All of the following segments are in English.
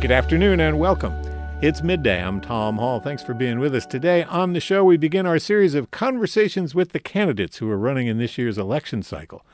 Good afternoon and welcome. It's midday. I'm Tom Hall. Thanks for being with us today. On the show, we begin our series of conversations with the candidates who are running in this year's election cycle.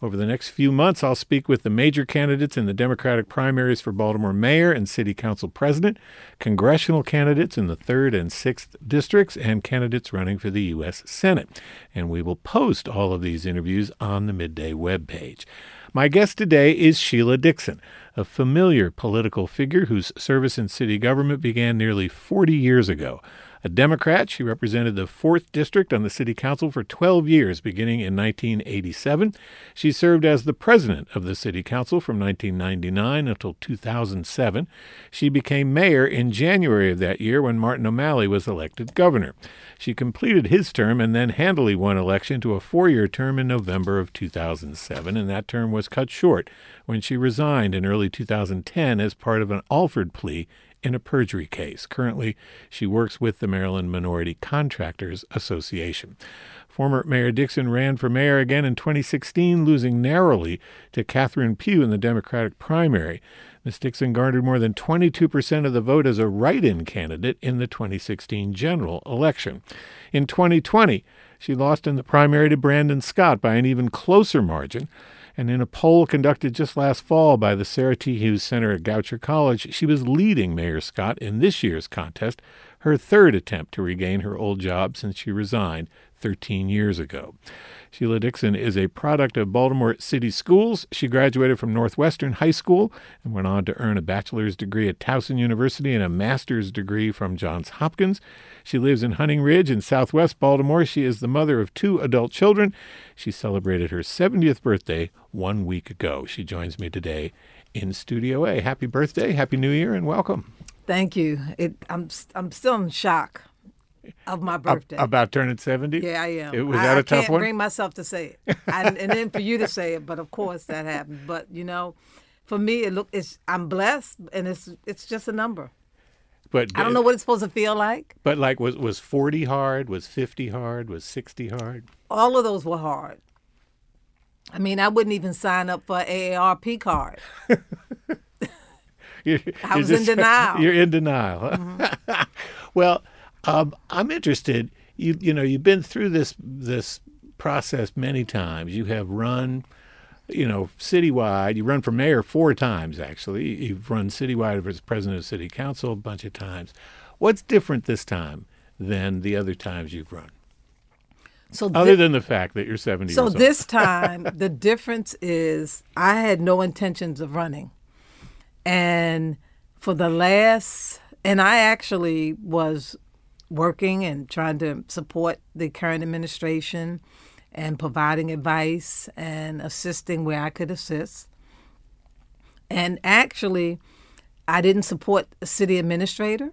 Over the next few months, I'll speak with the major candidates in the Democratic primaries for Baltimore mayor and city council president, congressional candidates in the 3rd and 6th districts, and candidates running for the U.S. Senate. And we will post all of these interviews on the Midday webpage. My guest today is Sheila Dixon, a familiar political figure whose service in city government began nearly 40 years ago. A Democrat, she represented the 4th District on the City Council for 12 years, beginning in 1987. She served as the president of the City Council from 1999 until 2007. She became mayor in January of that year when Martin O'Malley was elected governor. She completed his term and then handily won election to a four year term in November of 2007, and that term was cut short when she resigned in early 2010 as part of an Alford plea in a perjury case. Currently, she works with the Maryland Minority Contractors Association. Former Mayor Dixon ran for mayor again in 2016, losing narrowly to Catherine Pugh in the Democratic primary. Ms. Dixon garnered more than 22% of the vote as a write in candidate in the 2016 general election. In 2020, she lost in the primary to Brandon Scott by an even closer margin. And in a poll conducted just last fall by the Sarah T. Hughes Center at Goucher College, she was leading Mayor Scott in this year's contest, her third attempt to regain her old job since she resigned 13 years ago. Sheila Dixon is a product of Baltimore City Schools. She graduated from Northwestern High School and went on to earn a bachelor's degree at Towson University and a master's degree from Johns Hopkins. She lives in Hunting Ridge in southwest Baltimore. She is the mother of two adult children. She celebrated her 70th birthday one week ago. She joins me today in Studio A. Happy birthday, Happy New Year, and welcome. Thank you. It, I'm I'm still in shock of my birthday. about turning 70? Yeah, I am. It, was I, that a I tough can't one? bring myself to say it, I, and then for you to say it. But of course that happened. But you know, for me, it look it's I'm blessed, and it's it's just a number. But I don't know what it's supposed to feel like. But like, was was 40 hard? Was 50 hard? Was 60 hard? All of those were hard. I mean, I wouldn't even sign up for AARP card. You're, I was in denial. You're in denial. Mm-hmm. well, um, I'm interested. You you know you've been through this this process many times. You have run, you know, citywide. You run for mayor four times actually. You've run citywide as president of city council a bunch of times. What's different this time than the other times you've run? So Other than the fact that you're 70 so years old. this time the difference is I had no intentions of running, and for the last and I actually was working and trying to support the current administration and providing advice and assisting where I could assist. And actually, I didn't support a city administrator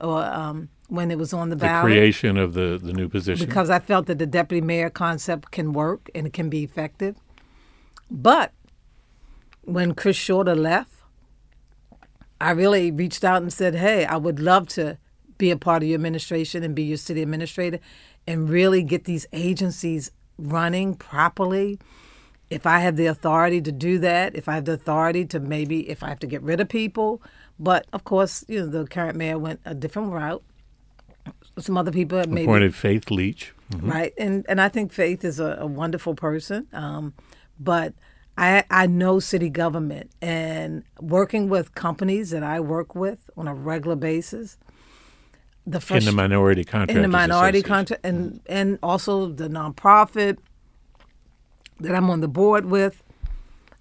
or um, when it was on the, the ballot creation of the, the new position. because I felt that the deputy mayor concept can work and it can be effective. But when Chris Shorter left, I really reached out and said, "Hey, I would love to be a part of your administration and be your city administrator, and really get these agencies running properly." If I have the authority to do that, if I have the authority to maybe, if I have to get rid of people, but of course, you know, the current mayor went a different route. Some other people maybe appointed Faith Leach. right and and i think faith is a, a wonderful person um, but I, I know city government and working with companies that I work with on a regular basis. The first, in the minority contractors in the minority contract and mm-hmm. and also the nonprofit that I'm on the board with,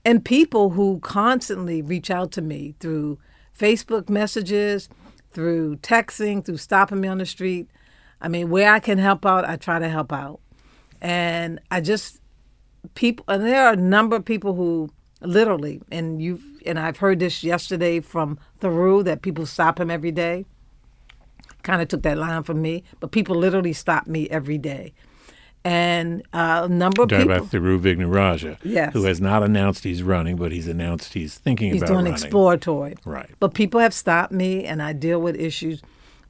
and people who constantly reach out to me through Facebook messages, through texting, through stopping me on the street. I mean, where I can help out, I try to help out, and I just people and there are a number of people who literally and you and I've heard this yesterday from Thiru that people stop him every day kind of took that line from me, but people literally stop me every day. And uh, a number of people. about Thiru Vignarajah, Yes. who has not announced he's running, but he's announced he's thinking He's about doing running. exploratory. Right. But people have stopped me and I deal with issues.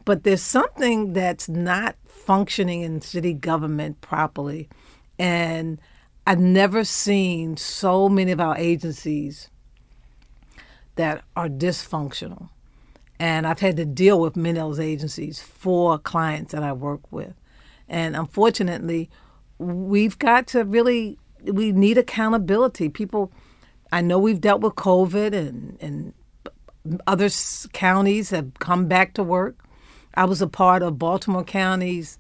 But there's something that's not functioning in city government properly. And I've never seen so many of our agencies that are dysfunctional. And I've had to deal with many of those agencies for clients that I work with. And unfortunately, we've got to really, we need accountability. People, I know we've dealt with COVID and, and other counties have come back to work. I was a part of Baltimore County's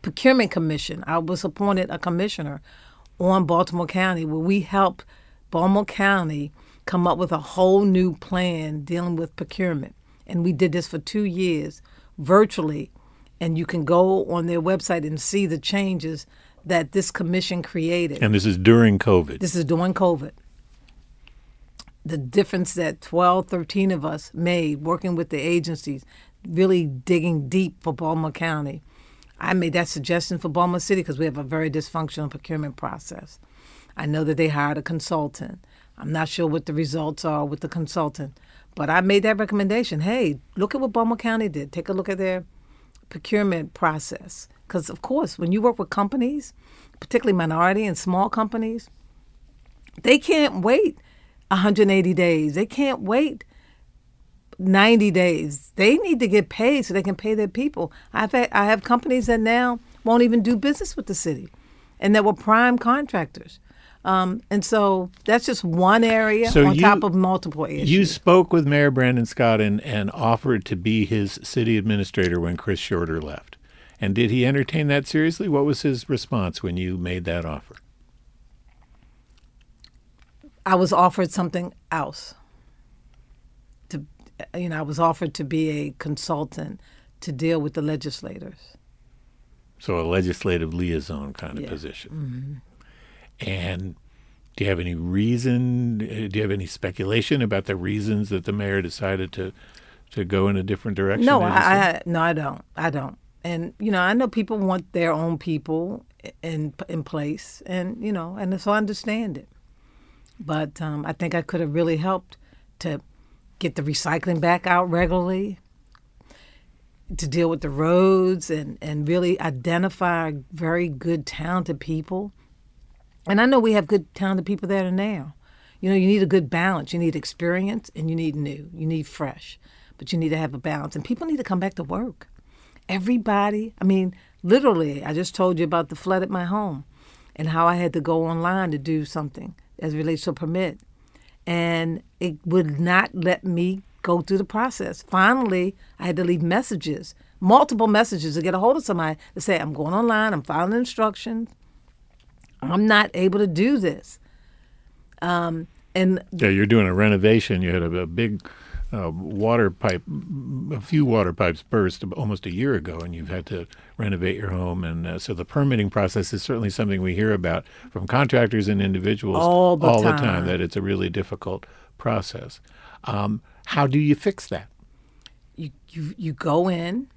procurement commission. I was appointed a commissioner on Baltimore County where we helped Baltimore County come up with a whole new plan dealing with procurement. And we did this for two years virtually. And you can go on their website and see the changes that this commission created. And this is during COVID. This is during COVID. The difference that 12, 13 of us made working with the agencies, really digging deep for Baltimore County. I made that suggestion for Baltimore City because we have a very dysfunctional procurement process. I know that they hired a consultant. I'm not sure what the results are with the consultant, but I made that recommendation. Hey, look at what Baltimore County did. Take a look at their procurement process. Because, of course, when you work with companies, particularly minority and small companies, they can't wait 180 days. They can't wait 90 days. They need to get paid so they can pay their people. I've had, I have companies that now won't even do business with the city and that were prime contractors. Um, and so that's just one area So on you- top of multiple issues. You spoke with Mayor Brandon Scott and, and offered to be his city administrator when Chris Shorter left. And did he entertain that seriously? What was his response when you made that offer? I was offered something else. You know, I was offered to be a consultant to deal with the legislators. So a legislative liaison kind of Yeah. position. And do you have any reason? uh, Do you have any speculation about the reasons that the mayor decided to to go in a different direction? No, as you said? I, I no, I don't. I don't. And you know, I know people want their own people in in place, and you know, and so I understand it. But um, I think I could have really helped to get the recycling back out regularly, to deal with the roads, and and really identify very good, talented people. And I know we have good, talented people there now. You know, you need a good balance. You need experience and you need new. You need fresh, but you need to have a balance. And people need to come back to work. Everybody, I mean, literally, I just told you about the flood at my home and how I had to go online to do something as relates to a permit. And it would not let me go through the process. Finally, I had to leave messages, multiple messages to get a hold of somebody to say, I'm going online, I'm following instructions. I'm not able to do this. Um, and Yeah, you're doing a renovation. You had a, a big uh, water pipe, a few water pipes burst almost a year ago, and you've had to renovate your home. And uh, so the permitting process is certainly something we hear about from contractors and individuals All the time. time. That it's a really difficult process. Um, how do you fix that? you, you you go in,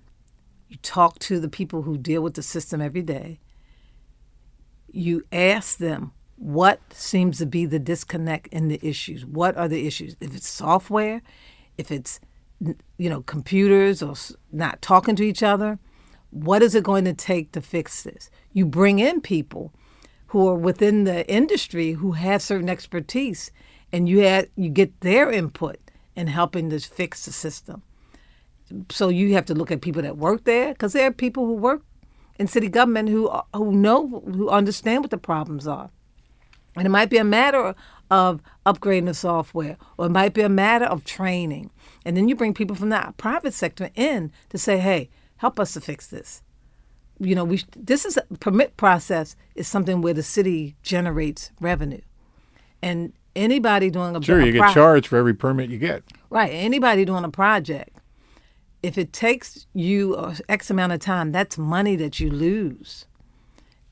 you talk to the people who deal with the system every day. You ask them what seems to be the disconnect in the issues. What are the issues? If it's software, if it's you know computers or not talking to each other, what is it going to take to fix this? You bring in people who are within the industry who have certain expertise, and you had you get their input in helping to fix the system so you have to look at people that work there because there are people who work in city government who uh, who know who understand what the problems are and it might be a matter of upgrading the software or it might be a matter of training and then you bring people from the private sector in to say hey help us to fix this you know we this is a permit process is something where the city generates revenue and anybody doing a project Sure, a you get pro- charged for every permit you get. Right. Anybody doing a project, if it takes you uh, X amount of time, that's money that you lose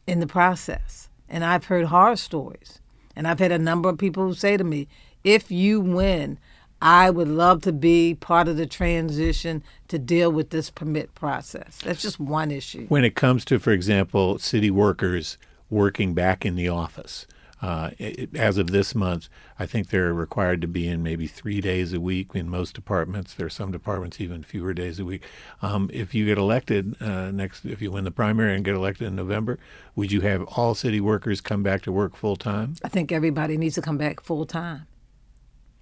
in the process. And I've heard horror stories. And I've had a number of people who say to me, if you win, I would love to be part of the transition to deal with this permit process. That's just one issue. When it comes to, for example, city workers working back in the office, uh, it, as of this month, I think they're required to be in maybe three days a week in most departments. There are some departments even fewer days a week. Um, if you get elected uh, next, if you win the primary and get elected in November, would you have all city workers come back to work full time? I think everybody needs to come back full time.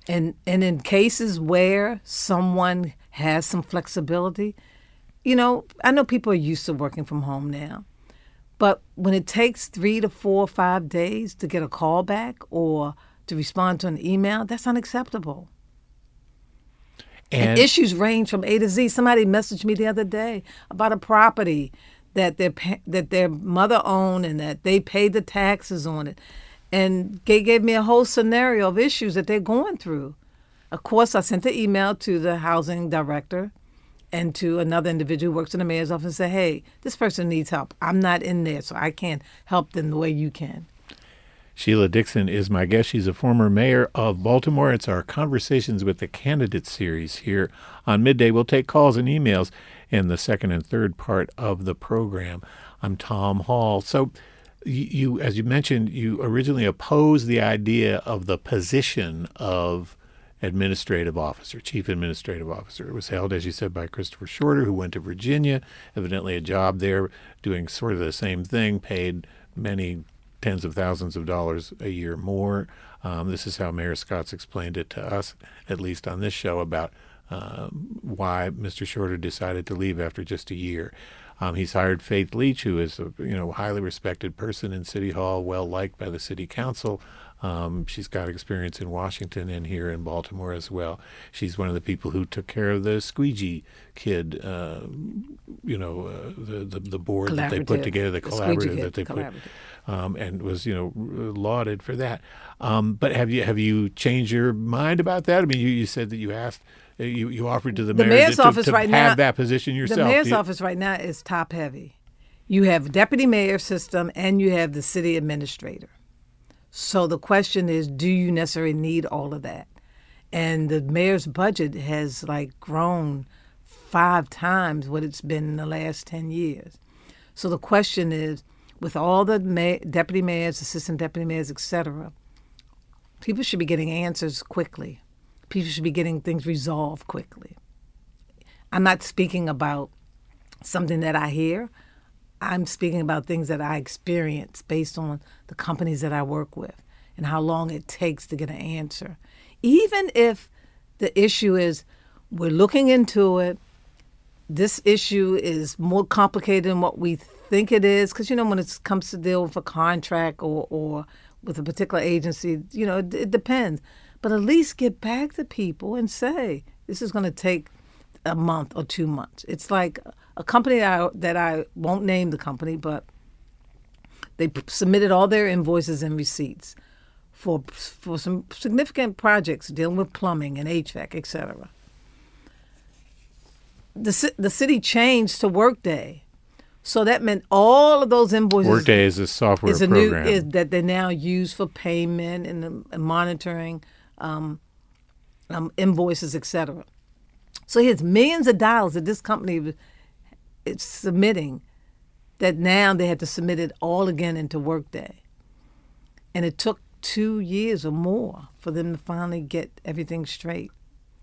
And and in cases where someone has some flexibility, you know, I know people are used to working from home now. But when it takes three to four or five days to get a call back or to respond to an email, that's unacceptable. And, and, issues range from A to Z. Somebody messaged me the other day about a property that their that their mother owned and that they paid the taxes on it, and they gave me a whole scenario of issues that they're going through. Of course, I sent an email to the housing director and to another individual who works in the mayor's office and said, "Hey, this person needs help. I'm not in there, so I can't help them the way you can." Sheila Dixon is my guest. She's a former mayor of Baltimore. It's our Conversations with the Candidates series here on Midday. We'll take calls and emails in the second and third part of the program. I'm Tom Hall. So, you, as you mentioned, you originally opposed the idea of the position of administrative officer, chief administrative officer. It was held, as you said, by Christopher Shorter, who went to Virginia, evidently a job there doing sort of the same thing, paid many tens of thousands of dollars a year more. Um, this is how Mayor Scott's explained it to us, at least on this show, about uh, why Mr. Shorter decided to leave after just a year. Um, he's hired Faith Leach, who is a you know highly respected person in City Hall, well liked by the City Council. Um, she's got experience in Washington and here in Baltimore as well. She's one of the people who took care of the squeegee kid, uh, you know, uh, the, the, the board that they put together, the, the collaborative that they put um, and was you know lauded for that. Um, but have you have you changed your mind about that? I mean, you, you said that you asked. Uh, you, you offered to the, the mayor mayor's to, office to right have now, that position yourself. The mayor's office right now is top heavy. You have deputy mayor system and you have the city administrator. So the question is, do you necessarily need all of that? And the mayor's budget has like grown five times what it's been in the last 10 years. So the question is, with all the deputy mayors, assistant deputy mayors, etc., people should be getting answers quickly. People should be getting things resolved quickly. I'm not speaking about something that I hear. I'm speaking about things that I experience based on the companies that I work with and how long it takes to get an answer. Even if the issue is we're looking into it, this issue is more complicated than what we think it is because you know when it comes to deal with a contract or or with a particular agency, you know it, it depends. But at least get back to people and say this is going to take a month or two months. It's like a company that I, that I won't name the company, but they submitted all their invoices and receipts for for some significant projects dealing with plumbing and HVAC, etc. The the city changed to Workday so that meant all of those invoices. Workday is a software is a program new, is, that they now use for payment and, and monitoring um, um, invoices, etc. So he has millions of dollars that this company submitting. That now they had to submit it all again into Workday, and it took two years or more for them to finally get everything straight.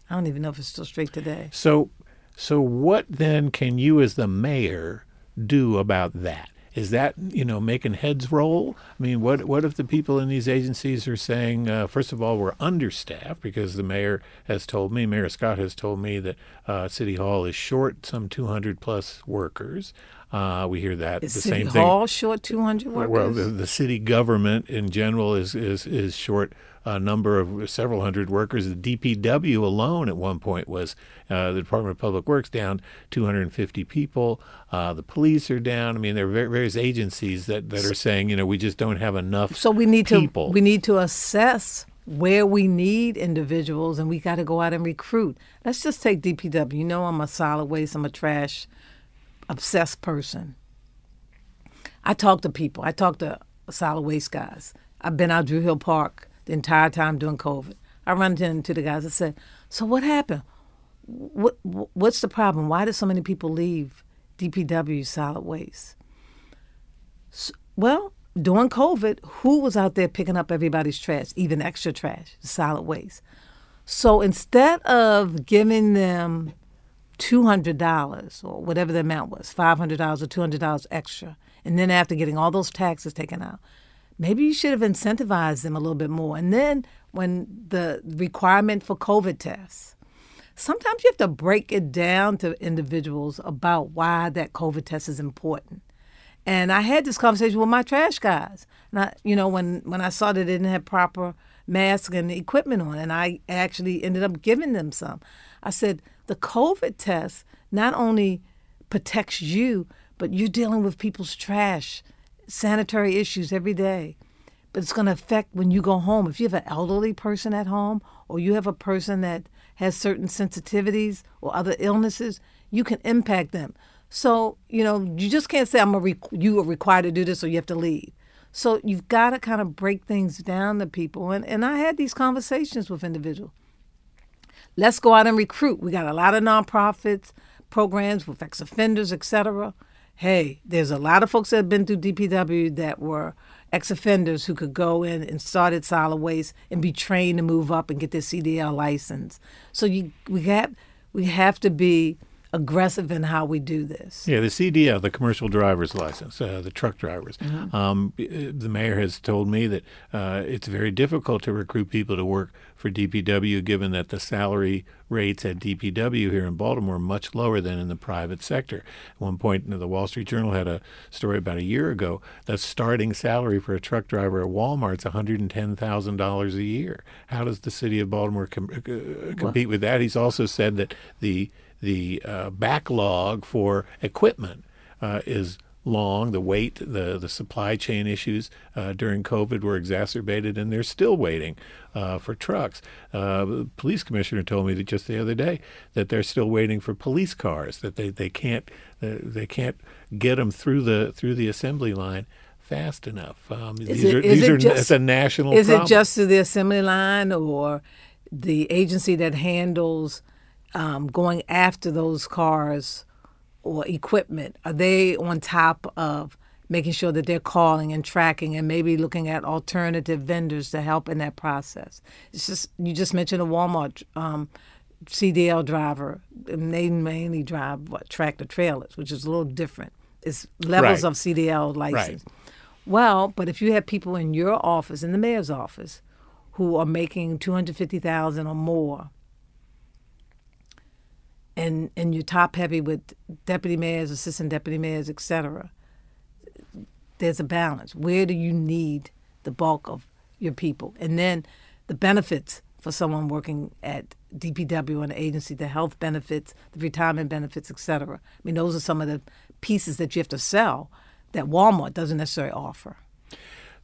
I don't even know if it's still straight today. So, so what then can you, as the mayor? do about that? Is that you know making heads roll? I mean, what what if the people in these agencies are saying, uh, first of all, we're understaffed because the mayor has told me, Mayor Scott has told me that uh, City Hall is short some 200 plus workers. Uh, we hear that is the City same Hall thing. short 200 workers. Well, the, the city government in general is is is short a number of several hundred workers. The DPW alone at one point was uh, the Department of Public Works down 250 people. Uh, the police are down. I mean, there are various agencies that, that are saying, you know, we just don't have enough. So we need people. to we need to assess where we need individuals, and we got to go out and recruit. Let's just take DPW. You know, I'm a solid waste. I'm a trash obsessed person. I talk to people. I talk to solid waste guys. I've been out Druid Hill Park the entire time during COVID. I run into the guys. I said, "So what happened? What what's the problem? Why did so many people leave DPW solid waste?" So, well, during COVID, who was out there picking up everybody's trash, even extra trash, solid waste? So instead of giving them two hundred dollars or whatever the amount was, five hundred dollars or two hundred dollars extra, and then after getting all those taxes taken out, maybe you should have incentivized them a little bit more. And then when the requirement for COVID tests, sometimes you have to break it down to individuals about why that COVID test is important. And I had this conversation with my trash guys. And I, you know, when, when I saw that they didn't have proper masks and equipment on, and I actually ended up giving them some. I said, the COVID test not only protects you, but you're dealing with people's trash, sanitary issues every day. But it's going to affect when you go home. If you have an elderly person at home, or you have a person that has certain sensitivities or other illnesses, you can impact them. So you know, you just can't say I'm a re- you are required to do this or you have to leave. So you've got to kind of break things down to people. And and I had these conversations with individuals. Let's go out and recruit. We got a lot of nonprofits, programs with ex offenders, etc. Hey, there's a lot of folks that have been through DPW that were ex offenders who could go in and start at solid waste and be trained to move up and get their CDL license. So you we have we have to be aggressive in how we do this. Yeah, the CDL, the commercial driver's license, uh, the truck drivers. Mm-hmm. Um, the mayor has told me that uh, it's very difficult to recruit people to work for DPW, given that the salary rates at DPW here in Baltimore are much lower than in the private sector. At one point, the Wall Street Journal had a story about a year ago. The starting salary for a truck driver at Walmart's $110,000 a year. How does the city of Baltimore com- uh, compete with that? He's also said that the the uh, backlog for equipment uh, is long. The wait, the the supply chain issues uh, during COVID were exacerbated, and they're still waiting uh, for trucks. Uh, the police commissioner told me that just the other day that they're still waiting for police cars. That they, they can't they can't get them through the through the assembly line fast enough. Um, these it, are these are just, it's a national. Is problem. it just to the assembly line or the agency that handles um, going after those cars or equipment? Are they on top of making sure that they're calling and tracking and maybe looking at alternative vendors to help in that process? It's just you just mentioned a Walmart um, CDL driver, and they mainly drive what tractor trailers, which is a little different. It's levels Right. of CDL license. Right. Well, but if you have people in your office, in the mayor's office, who are making two hundred fifty thousand or more, and and you're top heavy with deputy mayors, assistant deputy mayors, et cetera, there's a balance. Where do you need the bulk of your people? And then the benefits for someone working at DPW an agency, the health benefits, the retirement benefits, et cetera. I mean, those are some of the pieces that you have to sell that Walmart doesn't necessarily offer.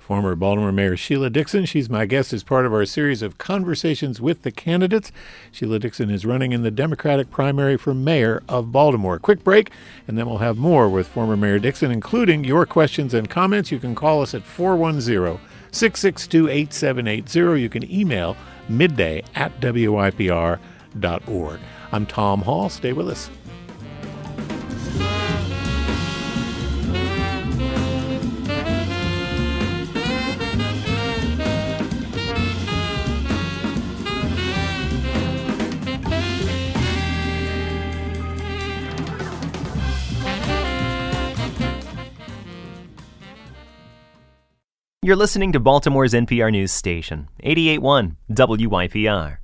Former Baltimore Mayor Sheila Dixon. She's my guest as part of our series of conversations with the candidates. Sheila Dixon is running in the Democratic primary for mayor of Baltimore. Quick break, and then we'll have more with former Mayor Dixon, including your questions and comments. You can call us at 410 662 8780. You can email midday at WYPR.org. I'm Tom Hall. Stay with us. You're listening to Baltimore's NPR News Station, 881 WYPR.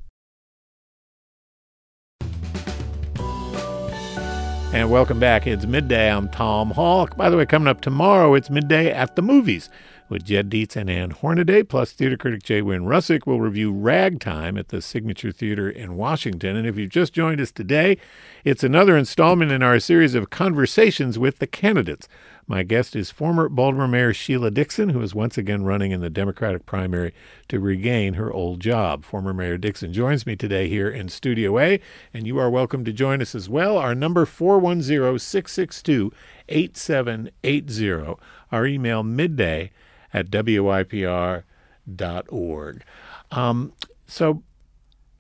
And welcome back. It's midday. I'm Tom Hall. By the way, coming up tomorrow, it's midday at the movies with Jed Dietz and Ann Hornaday. Plus, theater critic Jay Wynn Rousuck will review Ragtime at the Signature Theater in Washington. And if you've just joined us today, it's another installment in our series of conversations with the candidates. My guest is former Baltimore Mayor Sheila Dixon, who is once again running in the Democratic primary to regain her old job. Former Mayor Dixon joins me today here in Studio A, and you are welcome to join us as well. Our number 410 662 8780. Our email midday at WYPR.org. Um, so,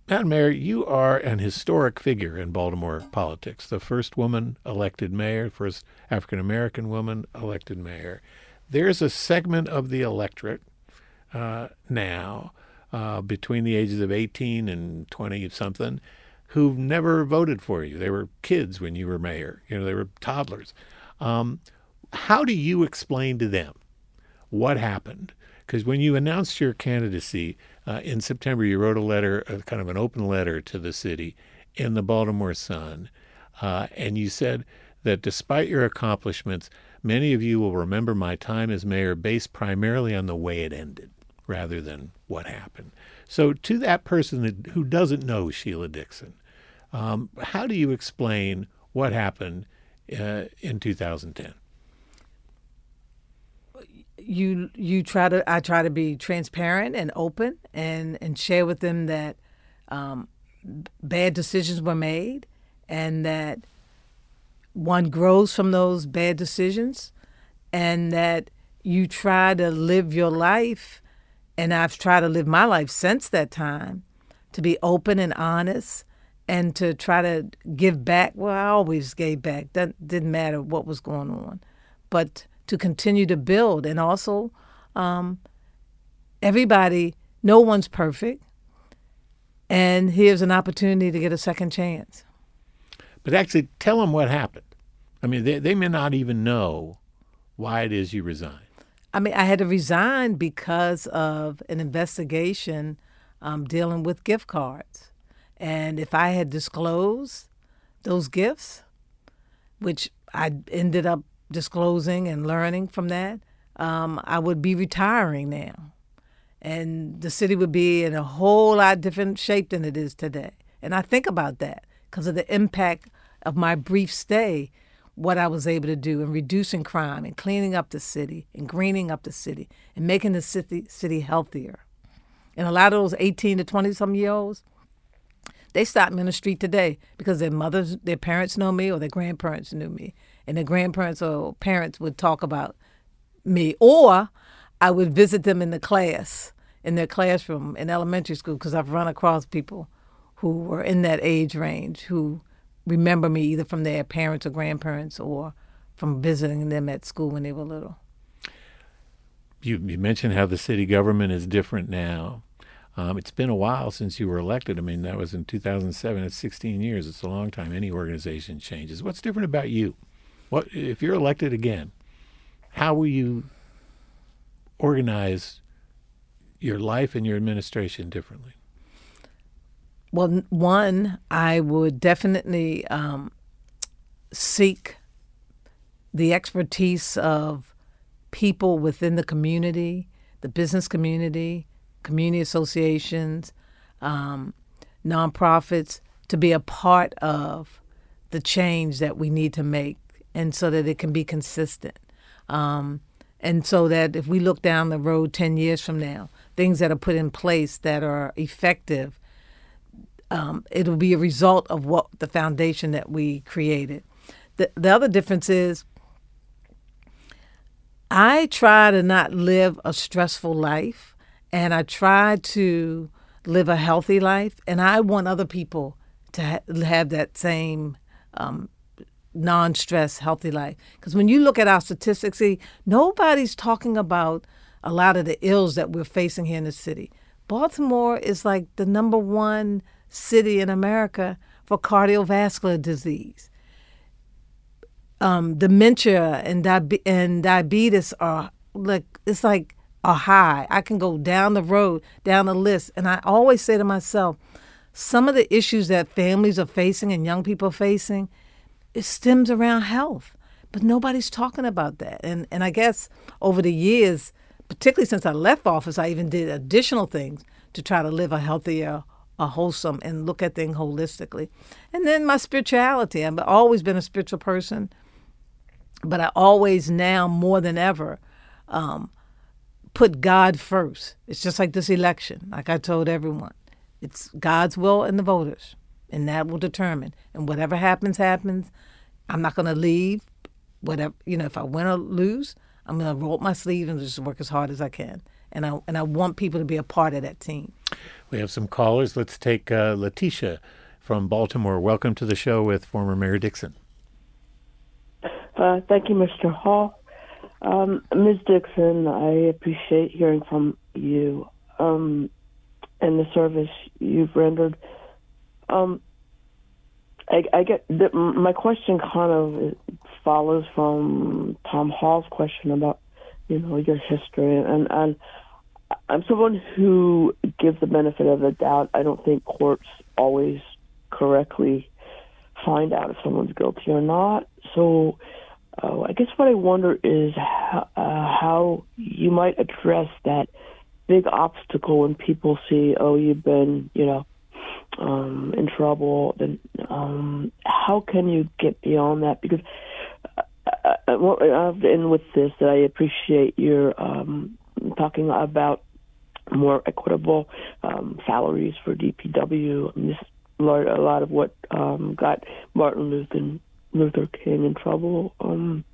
Madam Mayor, you are an historic figure in Baltimore politics. The first woman elected mayor, first African American woman elected mayor. There's a segment of the electorate uh, now uh, between the ages of 18 and 20 something who've never voted for you. They were kids when you were mayor. You know, they were toddlers. Um, how do you explain to them what happened? Because when you announced your candidacy uh, in September, you wrote a letter, a kind of an open letter to the city in the Baltimore Sun, uh, and you said that despite your accomplishments, many of you will remember my time as mayor based primarily on the way it ended rather than what happened. So, to that person that, who doesn't know Sheila Dixon, um, how do you explain what happened uh, in 2010? You you try to I try to be transparent and open and and share with them that um, bad decisions were made and that one grows from those bad decisions and that you try to live your life and I've tried to live my life since that time to be open and honest and to try to give back. Well, I always gave back. That didn't matter what was going on. But to continue to build and also um, everybody, no one's perfect. And here's an opportunity to get a second chance. But actually, tell them what happened. I mean, they, they may not even know why it is you resigned. I mean, I had to resign because of an investigation um, dealing with gift cards. And if I had disclosed those gifts, which I ended up disclosing and learning from that, um, I would be retiring now. And the city would be in a whole lot different shape than it is today. And I think about that because of the impact of my brief stay what I was able to do in reducing crime and cleaning up the city and greening up the city and making the city city healthier. And a lot of those 18 to 20 some year olds, they stop me in the street today because their mothers, their parents know me or their grandparents knew me. And their grandparents or parents would talk about me. Or I would visit them in the class, in their classroom in elementary school, because I've run across people who were in that age range who remember me either from their parents or grandparents or from visiting them at school when they were little. You, you mentioned how the city government is different now. Um, it's been a while since you were elected. I mean, that was in 2007. It's 16 years. It's a long time. Any organization changes. What's different about you? What if you're elected again? How will you organize your life and your administration differently? Well, one, I would definitely um, seek the expertise of people within the community, the business community, community associations, um, nonprofits, to be a part of the change that we need to make, and so that it can be consistent. Um, and so that if we look down the road 10 years from now, things that are put in place that are effective um, it'll be a result of what the foundation that we created. The, the other difference is I try to not live a stressful life and I try to live a healthy life. And I want other people to ha- have that same um, non stress, healthy life. Because when you look at our statistics, see, nobody's talking about a lot of the ills that we're facing here in the city. Baltimore is like the number one city in America for cardiovascular disease. Um, dementia and, di- and diabetes are like it's like a high. I can go down the road, down the list, and I always say to myself, some of the issues that families are facing and young people are facing, it stems around health, but nobody's talking about that. And and I guess over the years, particularly since I left office, I even did additional things to try to live a healthier a wholesome and look at things holistically. And then my spirituality. I've always been a spiritual person, but I always now more than ever um, put God first. It's just like this election, like I told everyone. It's God's will and the voters, and that will determine. And whatever happens, happens. I'm not going to leave. Whatever you know, if I win or lose, I'm going to roll up my sleeves and just work as hard as I can. And I and I want people to be a part of that team. We have some callers. Let's take uh, Letitia from Baltimore. Welcome to the show with former Mayor Dixon. Uh, thank you, Mr. Hall. Um, Ms. Dixon, I appreciate hearing from you um, and the service you've rendered. Um, I, I, get the, my question kind of follows from Tom Hall's question about you know your history, and and I'm someone who gives the benefit of the doubt. I don't think courts always correctly find out if someone's guilty or not. So uh, I guess what I wonder is how, uh, how you might address that big obstacle when people see, oh, you've been, you know, um, in trouble. Then um, how can you get beyond that? Because uh, uh, uh and with this, that I appreciate your um, talking about more equitable um, salaries for DPW. I mean, this a lot of what um, got Martin Luther Luther King in trouble. Um,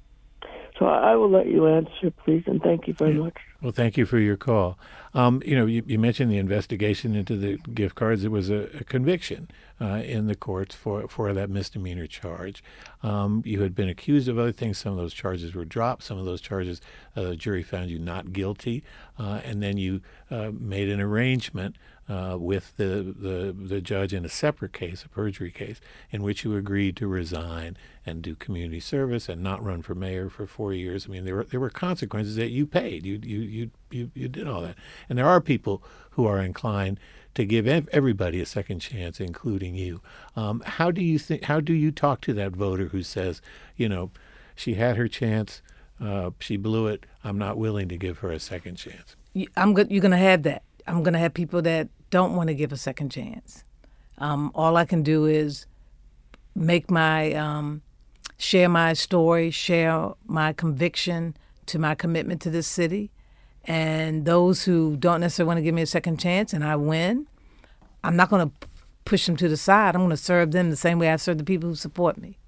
so I will let you answer, please, and thank you very much. Well, thank you for your call. Um, you know, you, you, mentioned the investigation into the gift cards. It was a, a conviction uh, in the courts for, for that misdemeanor charge. Um, you had been accused of other things. Some of those charges were dropped. Some of those charges, uh, the jury found you not guilty. Uh, and then you uh, made an arrangement uh, with the, the, the judge in a separate case, a perjury case, in which you agreed to resign and do community service and not run for mayor for four years. I mean, there were there were consequences that you paid. You you you you, you did all that, and there are people who are inclined to give everybody a second chance, including you. Um, how do you think? How do you talk to that voter who says, you know, she had her chance, uh, she blew it. I'm not willing to give her a second chance. I'm good. You're going to have that. I'm going to have people that don't want to give a second chance. Um, all I can do is make my um, share my story, share my conviction to my commitment to this city. And those who don't necessarily want to give me a second chance and I win, I'm not going to push them to the side. I'm going to serve them the same way I serve the people who support me.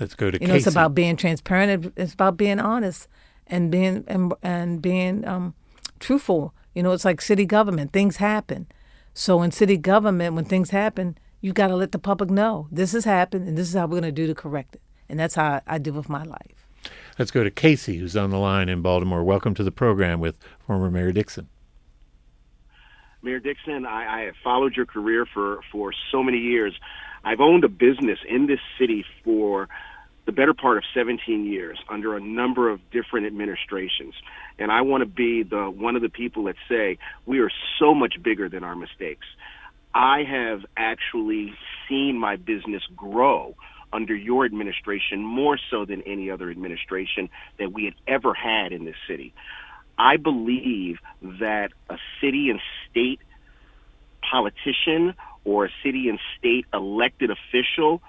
Let's go to you know, it's about being transparent. It's about being honest and being and, and being um, truthful. You know, it's like city government. Things happen. So in city government, when things happen, you got to let the public know this has happened and this is how we're going to do to correct it. And that's how I deal with my life. Let's go to Casey, who's on the line in Baltimore. Welcome to the program with former Mayor Dixon. Mayor Dixon, I, I have followed your career for, for so many years. I've owned a business in this city for the better part of 17 years under a number of different administrations. And I want to be the one of the people that say we are so much bigger than our mistakes. I have actually seen my business grow under your administration more so than any other administration that we had ever had in this city. I believe that a city and state politician or a city and state elected official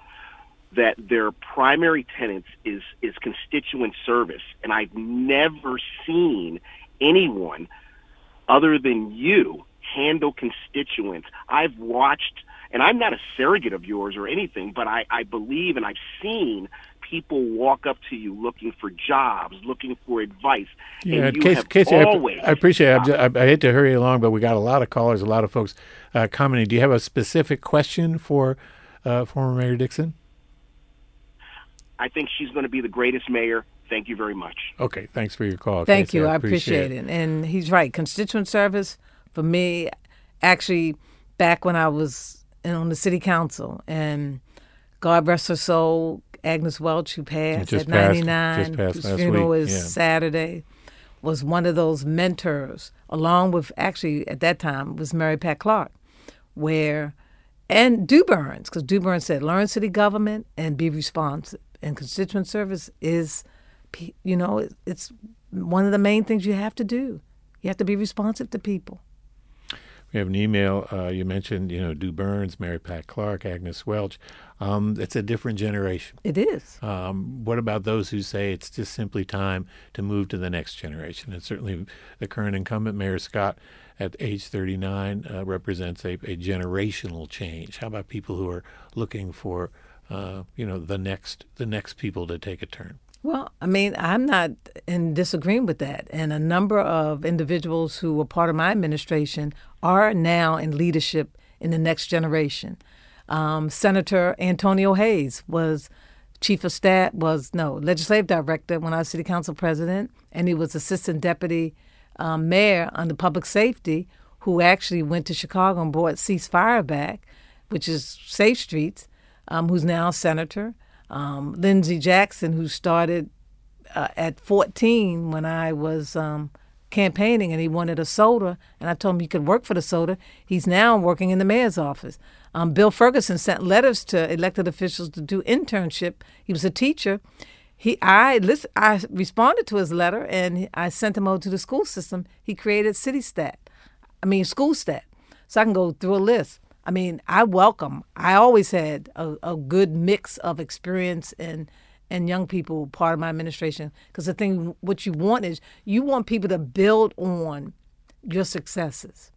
that their primary tenants is is constituent service, and I've never seen anyone other than you handle constituents. I've watched, and I'm not a surrogate of yours or anything, but I, I believe and I've seen people walk up to you looking for jobs, looking for advice. Yeah, Casey, Casey I, I, appreciate it. I, I, hate to hurry along, but we got a lot of callers, a lot of folks uh, commenting. Do you have a specific question for uh, former Mayor Dixon? I think she's going to be the greatest mayor. Thank you very much. Okay, thanks for your call. Thank Casey. you. I appreciate, appreciate it. And he's right. Constituent service for me, actually, back when I was on the city council, and God rest her soul, Agnes Welch, who passed at 99, passed, whose funeral week. is yeah. Saturday, was one of those mentors, along with actually at that time was Mary Pat Clarke, where and Du Burns, because Du Burns said, learn city government and be responsive and constituent service is, you know, it's one of the main things you have to do. You have to be responsive to people. We have an email. Uh, you mentioned, you know, Du Burns, Mary Pat Clarke, Agnes Welch. Um, it's a different generation. It is. Um, what about those who say it's just simply time to move to the next generation? And certainly the current incumbent, Mayor Scott, at age 39, uh, represents a, a generational change. How about people who are looking for uh, you know the next the next people to take a turn. Well, I mean, I'm not in disagreeing with that. And a number of individuals who were part of my administration are now in leadership in the next generation. Um, Senator Antonio Hayes was chief of staff, was no legislative director when I was city council president, and he was assistant deputy um, mayor under public safety, who actually went to Chicago and brought ceasefire back, which is Safe Streets um, who's now senator, um, Lindsey Jackson, who started uh, at 14 when I was um, campaigning and he wanted a soda, and I told him he could work for the soda. He's now working in the mayor's office. Um, Bill Ferguson sent letters to elected officials to do internship. He was a teacher. He, I listen, I responded to his letter and I sent him over to the school system. He created CityStat, I mean SchoolStat, so I can go through a list. I mean, I welcome. I always had a, a good mix of experience and and young people part of my administration because the thing what you want is you want people to build on your successes.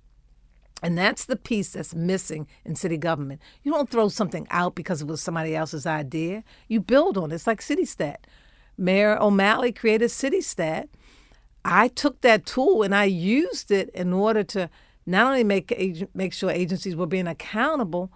And that's the piece that's missing in city government. You don't throw something out because it was somebody else's idea. You build on it. It's like CityStat. Mayor O'Malley created CityStat. I took that tool and I used it in order to not only make make sure agencies were being accountable,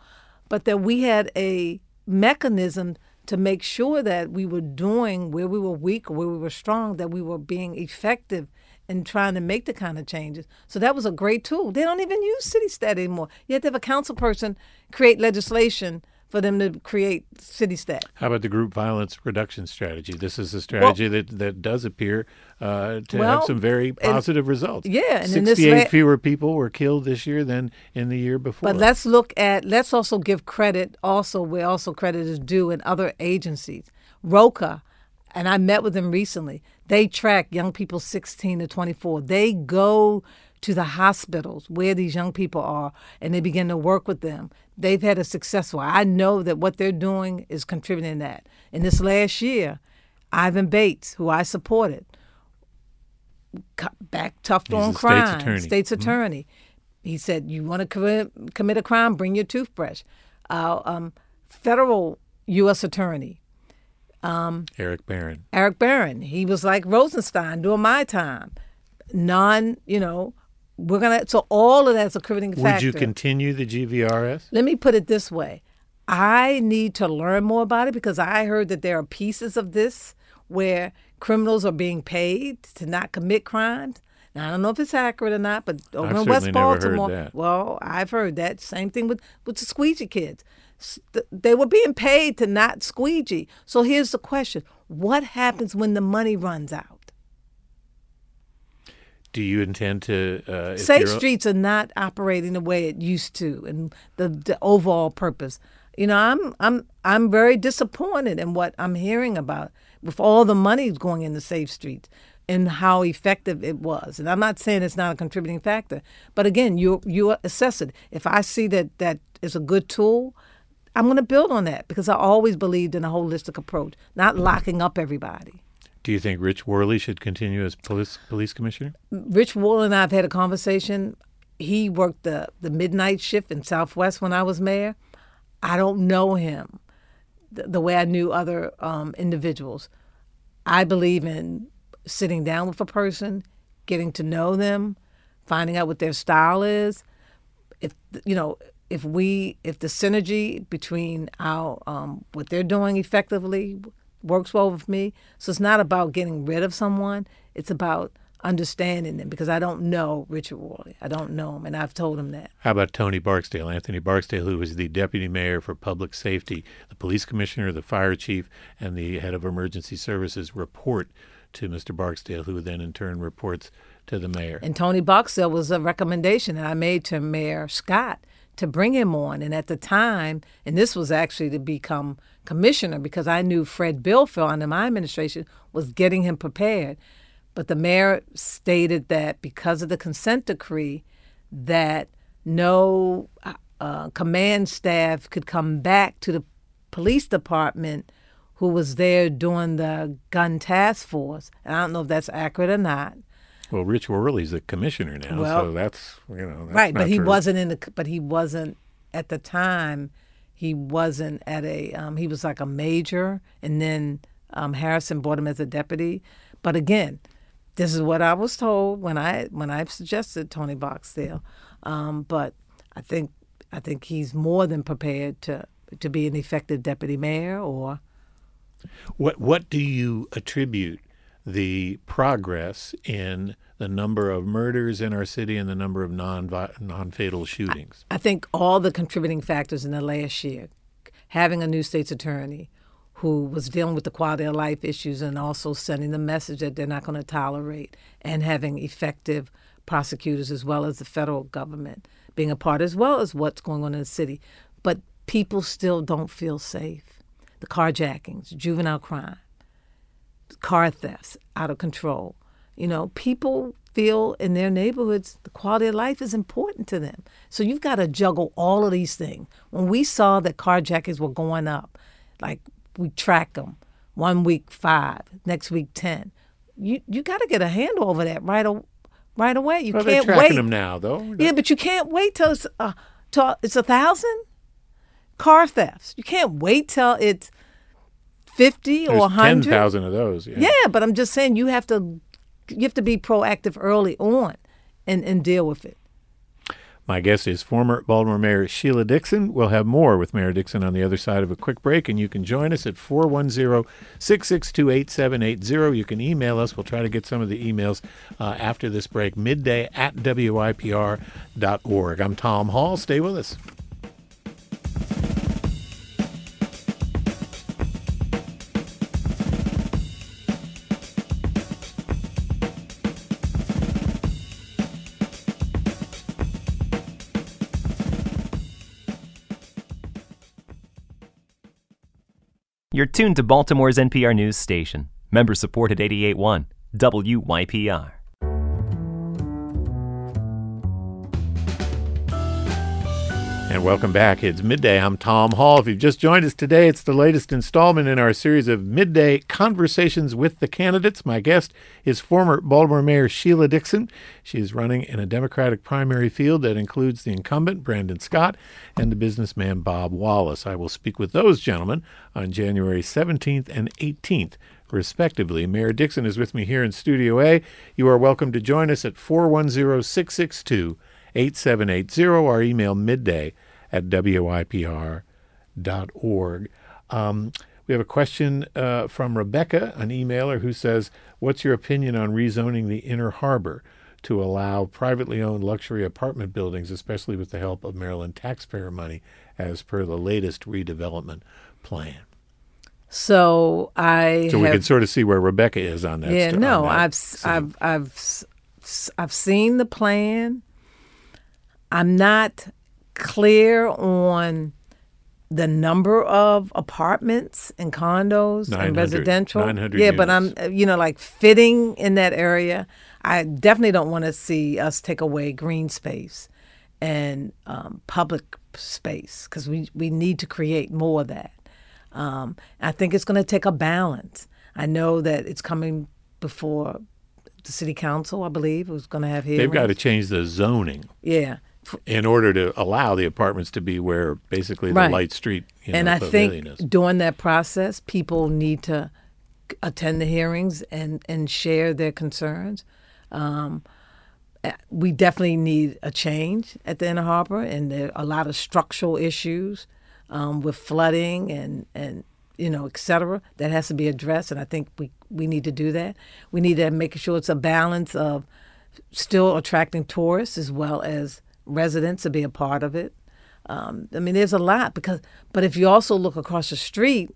but that we had a mechanism to make sure that we were doing where we were weak or where we were strong, that we were being effective in trying to make the kind of changes. So that was a great tool. They don't even use CityStat anymore. You have to have a council person create legislation for them to create CityStat. How about the group violence reduction strategy? This is a strategy well, that, that does appear uh, to well, have some very positive and, results. Yeah, and 68 la- fewer people were killed this year than in the year before. But let's look at, let's also give credit, also, where also credit is due in other agencies. ROCA, and I met with them recently, they track young people 16 to 24. They go to the hospitals where these young people are and they begin to work with them. They've had a successful. I know that what they're doing is contributing to that. In this last year, Ivan Bates, who I supported, back tough on crime, state's attorney. State's mm-hmm. He said, "You want to commit, commit a crime? Bring your toothbrush." Uh, um, federal U.S. attorney, um, Erek Barron. Erek Barron. He was like Rosenstein doing my time. Non, you know, we're gonna. So all of that's a contributing factor. Would you continue the GVRS? Let me put it this way: I need to learn more about it because I heard that there are pieces of this where criminals are being paid to not commit crimes. Now I don't know if it's accurate or not, but over I've in West Baltimore, well, I've heard that same thing with with the squeegee kids. They were being paid to not squeegee. So here's the question: What happens when the money runs out? Do you intend to uh, safe streets are not operating the way it used to and the, the overall purpose. You know i'm i'm i'm very disappointed in what i'm hearing about with all the money going into safe streets and how effective it was. And i'm not saying it's not a contributing factor but again you you assess it. If i see that that is a good tool i'm going to build on that because i always believed in a holistic approach not locking up everybody do you think Rich Worley should continue as police police commissioner? Rich Worley and I have had a conversation. He worked the the midnight shift in Southwest when I was mayor. I don't know him the, the way I knew other um, individuals. I believe in sitting down with a person, getting to know them, finding out what their style is. If you know, if we, if the synergy between our um, what they're doing effectively works well with me. So it's not about getting rid of someone, it's about understanding them because I don't know Richard Worley. I don't know him, and I've told him that. How about Tony Barksdale? Anthony Barksdale, who was the deputy mayor for public safety, the police commissioner, the fire chief, and the head of emergency services report to Mr. Barksdale, who then in turn reports to the mayor. And Tony Barksdale was a recommendation that I made to Mayor Scott to bring him on. And at the time, and this was actually to become commissioner because I knew Fred Bealefeld under my administration was getting him prepared. But the mayor stated that because of the consent decree, that no uh, command staff could come back to the police department who was there doing the gun task force. And I don't know if that's accurate or not. Well, Rich Worley's the commissioner now, well, so that's you know that's right. But he true. wasn't in the. But he wasn't at the time. He wasn't at a. Um, he was like a major, and then um, Harrison brought him as a deputy. But again, this is what I was told when I when I suggested Tony Barksdale. Um, but I think I think he's more than prepared to to be an effective deputy mayor. Or what what do you attribute the progress in the number of murders in our city and the number of non non fatal shootings? I think all the contributing factors in the last year, having a new state's attorney who was dealing with the quality of life issues and also sending the message that they're not going to tolerate and having effective prosecutors as well as the federal government being a part as well as what's going on in the city. But people still don't feel safe. The carjackings, juvenile crime, car thefts out of control. You know, people feel in their neighborhoods the quality of life is important to them. So you've got to juggle all of these things. When we saw that carjackings were going up, like we track them, one week five, next week ten. You you got to get a handle over that right o- right away. You Well, they're can't tracking wait. them now, though. Yeah, but you can't wait till it's uh, till it's a thousand car thefts. You can't wait till it's fifty or There's a hundred. 10,000 of those. Yeah. Yeah, but I'm just saying you have to you have to be proactive early on and, and deal with it. My guest is former Baltimore Mayor Sheila Dixon. We'll have more with Mayor Dixon on the other side of a quick break, and you can join us at 410 662 8780. You can email us. We'll try to get some of the emails uh, after this break, midday at WYPR.org. I'm Tom Hall. Stay with us. You're tuned to Baltimore's NPR news station. Member supported 881 WYPR. And welcome back. It's midday. I'm Tom Hall. If you've just joined us today, it's the latest installment in our series of midday conversations with the candidates. My guest is former Baltimore Mayor Sheila Dixon. She is running in a Democratic primary field that includes the incumbent, Brandon Scott, and the businessman, Bob Wallace. I will speak with those gentlemen on January 17th and 18th respectively. Mayor Dixon is with me here in Studio A. You are welcome to join us at 410 662 8780 or email midday at WYPR.org. Um, we have a question uh, from Rebecca, an emailer, who says, What's your opinion on rezoning the Inner Harbor to allow privately owned luxury apartment buildings, especially with the help of Maryland taxpayer money, as per the latest redevelopment plan? So I So we have can sort of see where Rebecca is on that. yeah, st- no, that I've. I've I've I've seen the plan. I'm not clear on the number of apartments and condos and residential. 900 yeah, but I'm you know like fitting in that area. I definitely don't want to see us take away green space and um, public space because we we need to create more of that. Um, I think it's going to take a balance. I know that it's coming before the city council. I believe was going to have hearings. They've got to change the zoning yeah. In order to allow the apartments to be where basically the Right. Light Street you and I think is. during that process, people need to attend the hearings and, and share their concerns. Um, uh, we definitely need a change at the Inner Harbor, and there are a lot of structural issues um, with flooding and, and you know, et cetera, that has to be addressed. And I think we, we need to do that. We need to make sure it's a balance of still attracting tourists as well as residents to be a part of it. Um, I mean, there's a lot because, but if you also look across the street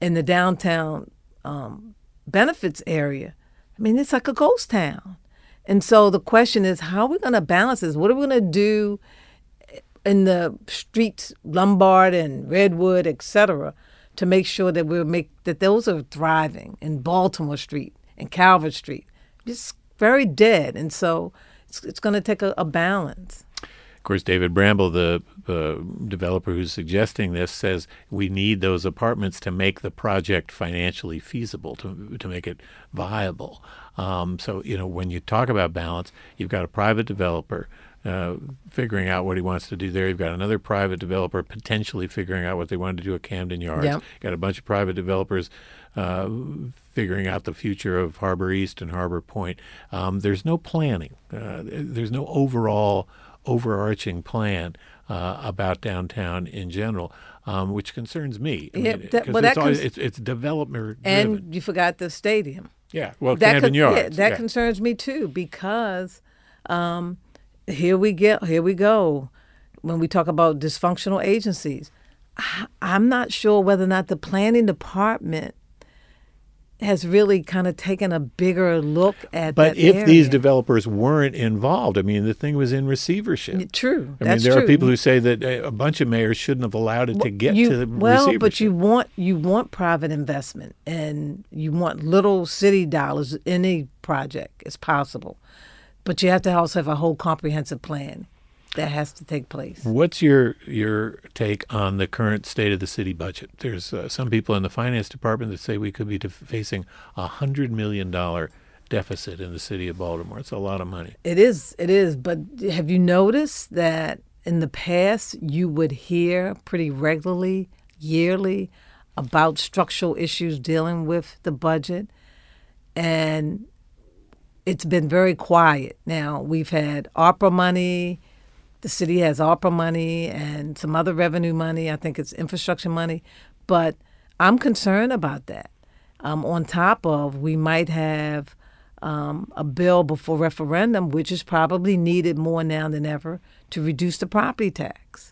in the downtown um, benefits area, I mean, it's like a ghost town. And so the question is, how are we going to balance this? What are we going to do in the streets, Lombard and Redwood, et cetera, to make sure that we're make that those are thriving in Baltimore Street and Calvert Street, just very dead. And so it's, it's going to take a, a balance. Of course, David Bramble, the uh, developer who's suggesting this, says we need those apartments to make the project financially feasible, to to make it viable. Um, so you know, when you talk about balance, you've got a private developer uh, figuring out what he wants to do there. You've got another private developer potentially figuring out what they want to do at Camden Yards. Yep. Got a bunch of private developers uh, figuring out the future of Harbor East and Harbor Point. Um, there's no planning. Uh, there's no overall overarching plan uh, about downtown in general, um, which concerns me. I Yeah, mean, that- well, it's, that always, it's it's development And driven. you forgot the stadium. Yeah, well, that Camden con- Yards. yeah, that yeah. concerns me too because um, here we get here we go when we talk about dysfunctional agencies. I'm not sure whether or not the planning department has really kind of taken a bigger look at But if area. these developers weren't involved, I mean, the thing was in receivership. true, I that's mean, there true. are people who say that uh, a bunch of mayors shouldn't have allowed it to get you, to the well, but you want you want private investment, and you want little city dollars. Any project is possible, but you have to also have a whole comprehensive plan that has to take place. What's your your take on the current state of the city budget? There's uh, some people in the finance department that say we could be def- facing a hundred million dollar deficit in the city of Baltimore. It's a lot of money. It is, it is. But have you noticed that in the past you would hear pretty regularly, yearly, about structural issues dealing with the budget, and it's been very quiet. Now we've had ARPA money. The city has ARPA money and some other revenue money. I think it's infrastructure money, but I'm concerned about that. Um, on top of, we might have um, a bill before referendum, which is probably needed more now than ever to reduce the property tax.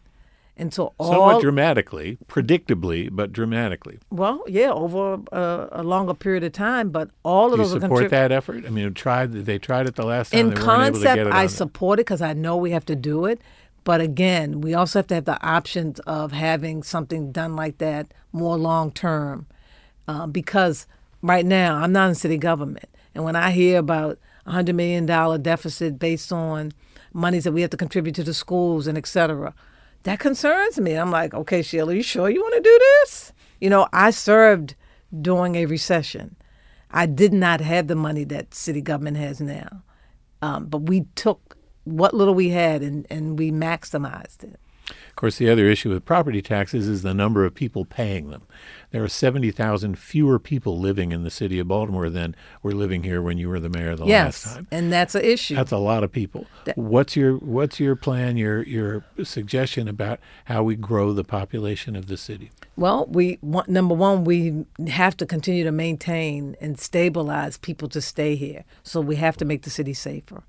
And so all Somewhat dramatically, predictably, but dramatically. well, yeah, over a, a longer period of time, but all Do of you those are support contrib- that effort? I mean, tried they tried it the last time. in they weren't able to concept, get it I support it because I know we have to do it. But again, we also have to have the options of having something done like that more long term. Uh, because right now, I'm not in city government. And when I hear about a $100 million deficit based on monies that we have to contribute to the schools and et cetera, that concerns me. I'm like, okay, Sheila, you sure you want to do this? You know, I served during a recession. I did not have the money that city government has now. Um, but we took what little we had and, and we maximized it. Of course, the other issue with property taxes is the number of people paying them. There are 70,000 fewer people living in the city of Baltimore than were living here when you were the mayor the yes, last time. and that's an issue. That's a lot of people. what's your what's your plan, your your suggestion about how we grow the population of the city? Well, we want, number one, we have to continue to maintain and stabilize people to stay here. So we have to make the city safer.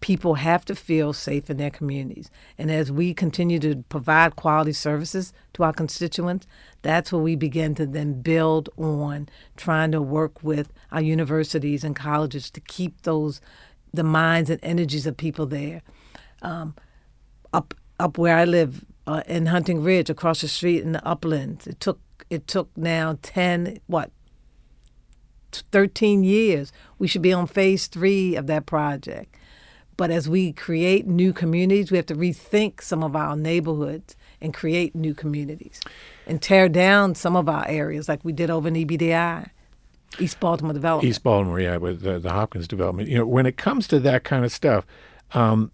People have to feel safe in their communities. And as we continue to provide quality services to our constituents, that's where we begin to then build on trying to work with our universities and colleges to keep those the minds and energies of people there. Um, up up where I live uh, in Hunting Ridge, across the street in the uplands. It took it took now ten what thirteen years. We should be on phase three of that project. But as we create new communities, we have to rethink some of our neighborhoods and create new communities, and tear down some of our areas like we did over in EBDI, East Baltimore Development. East Baltimore, yeah, with the, the Hopkins development. You know, when it comes to that kind of stuff, um,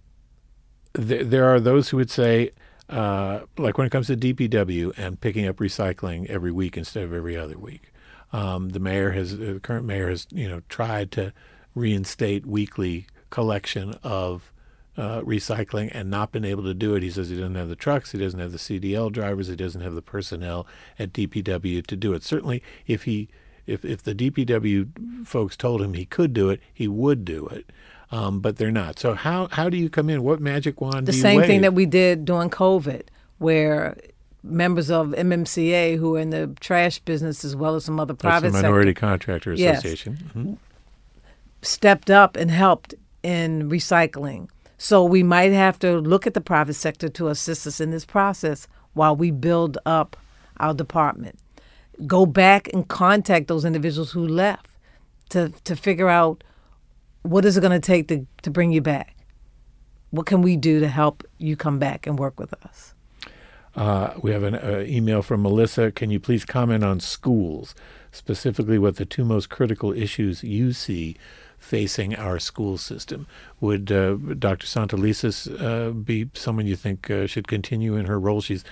th- there are those who would say, uh, like when it comes to DPW and picking up recycling every week instead of every other week, um, the mayor has, the current mayor has, you know, tried to reinstate weekly collection of uh, recycling and not been able to do it. He says he doesn't have the trucks, he doesn't have the CDL drivers, he doesn't have the personnel at DPW to do it. Certainly, if he if if the DPW folks told him he could do it, he would do it. Um, but they're not. So how how do you come in? What magic wand? the do you same thing that we did during COVID, where members of MMCA who are in the trash business as well as some other private That's the Minority sector Contractor Yes. Association. Mhm. stepped up and helped in recycling. So we might have to look at the private sector to assist us in this process while we build up our department. Go back and contact those individuals who left to to figure out what is it going to take to to bring you back. What can we do to help you come back and work with us? Uh, we have an uh, email from Melissa. Can you please comment on schools, specifically what the two most critical issues you see facing our school system? Would uh, Dr. Santelises uh, be someone you think uh, should continue in her role? She's,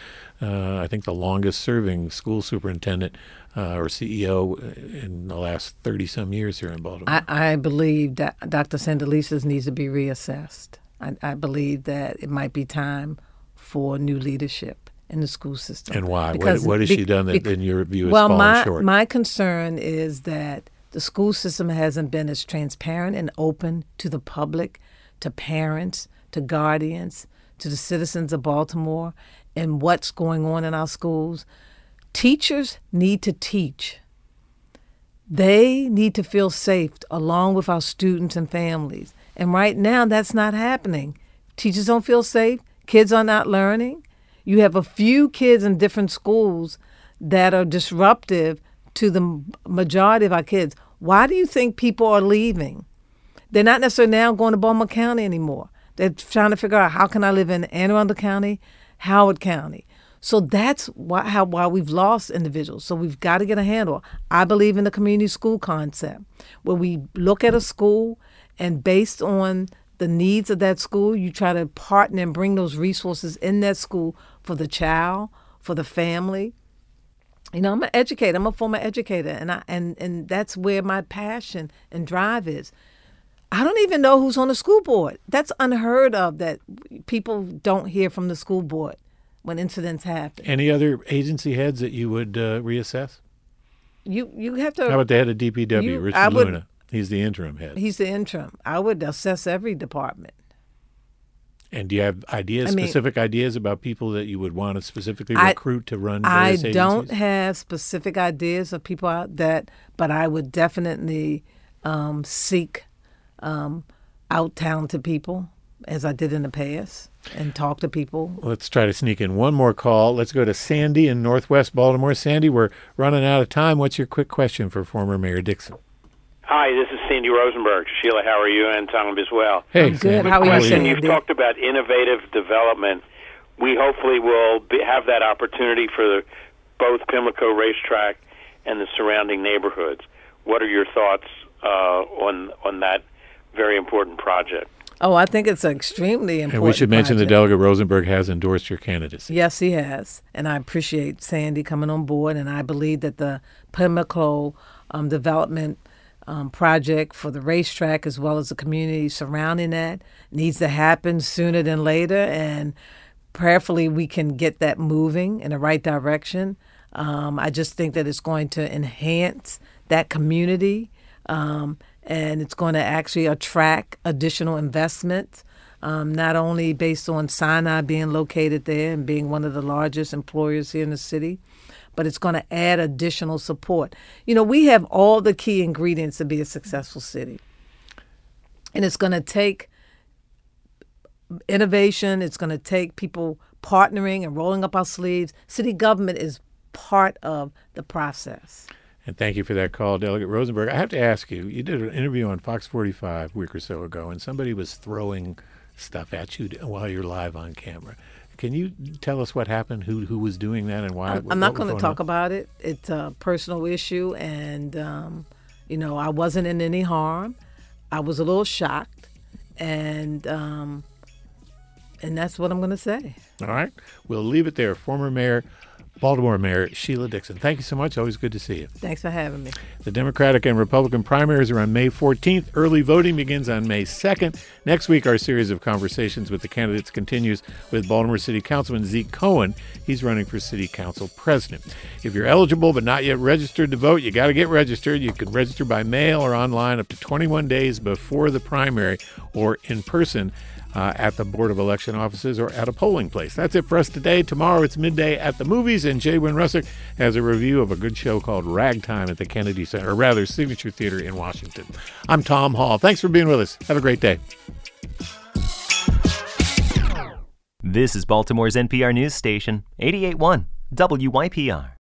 uh, I think, the longest serving school superintendent uh, or CEO in the last 30 some years here in Baltimore. I, I believe that Dr. Santelises needs to be reassessed. I, I believe that it might be time for new leadership in the school system. and why? What, Because what has bec- she done that, bec- in your view, has well, fallen my short? my concern is that the school system hasn't been as transparent and open to the public, to parents, to guardians, to the citizens of Baltimore, and what's going on in our schools. Teachers need to teach. They need to feel safe along with our students and families. And right now, that's not happening. Teachers don't feel safe. Kids are not learning. You have a few kids in different schools that are disruptive to the majority of our kids. Why do you think people are leaving? They're not necessarily now going to Baltimore County anymore. They're trying to figure out how can I live in Anne Arundel County, Howard County. So that's why how why we've lost individuals. So we've got to get a handle. I believe in the community school concept, where we look at a school and based on the needs of that school, you try to partner and bring those resources in that school for the child, for the family. You know, I'm an educator. I'm a former educator, and I and and that's where my passion and drive is. I don't even know who's on the school board. That's unheard of that people don't hear from the school board when incidents happen. Any other agency heads that you would uh, reassess? You you have to. How about the head of DPW, You- Richard would- Luna? He's the interim head. He's the interim. I would assess every department. And do you have ideas, I mean- specific ideas about people that you would want to specifically I- recruit to run I don't have specific ideas of people out that, but I would definitely um, seek um, out talented people as I did in the past and talk to people. Let's try to sneak in one more call. Let's go to Sandy in Northwest Baltimore. Sandy, we're running out of time. What's your quick question for former Mayor Dixon? Hi, this is Sandy Rosenberg. Sheila, how are you? And Tom as well. Hey, I'm good. Sandy. How are you, Question, Sandy? you've talked about innovative development. We hopefully will be, have that opportunity for the, both Pimlico Racetrack and the surrounding neighborhoods. What are your thoughts uh, on on that very important project? Oh, I think it's extremely important. And we should mention the project. delegate Rosenberg has endorsed your candidacy. Yes, he has. And I appreciate Sandy coming on board. And I believe that the Pimlico um, development um, project for the racetrack, as well as the community surrounding that, needs to happen sooner than later. And prayerfully, we can get that moving in the right direction. Um, I just think that it's going to enhance that community. Um, and it's going to actually attract additional investment, um, not only based on Sinai being located there and being one of the largest employers here in the city, but it's going to add additional support. You know, we have all the key ingredients to be a successful city, and it's going to take innovation, it's going to take people partnering and rolling up our sleeves. City government is part of the process. And thank you for that call, Delegate Rosenberg. I have to ask you, you did an interview on Fox 45 a week or so ago, and somebody was throwing stuff at you while you're live on camera. Can you tell us what happened? Who who was doing that and why? I'm, I'm not going to talk on? about it. It's a personal issue, and um, you know, I wasn't in any harm. I was a little shocked, and um, and that's what I'm going to say. All right, we'll leave it there. Former Mayor, Baltimore Mayor Sheila Dixon. Thank you so much. Always good to see you. Thanks for having me. The Democratic and Republican primaries are on May 14th. Early voting begins on May 2nd. Next week, our series of conversations with the candidates continues with Baltimore City Councilman Zeke Cohen. He's running for City Council President. If you're eligible but not yet registered to vote, you got to get registered. You can register by mail or online up to 21 days before the primary or in person. Uh, at the Board of Election offices or at a polling place. That's it for us today. Tomorrow it's midday at the movies, and Jay Wynn Rousuck has a review of a good show called Ragtime at the Kennedy Center, or rather, Signature Theater in Washington. I'm Tom Hall. Thanks for being with us. Have a great day. This is Baltimore's NPR news station, 881 WYPR.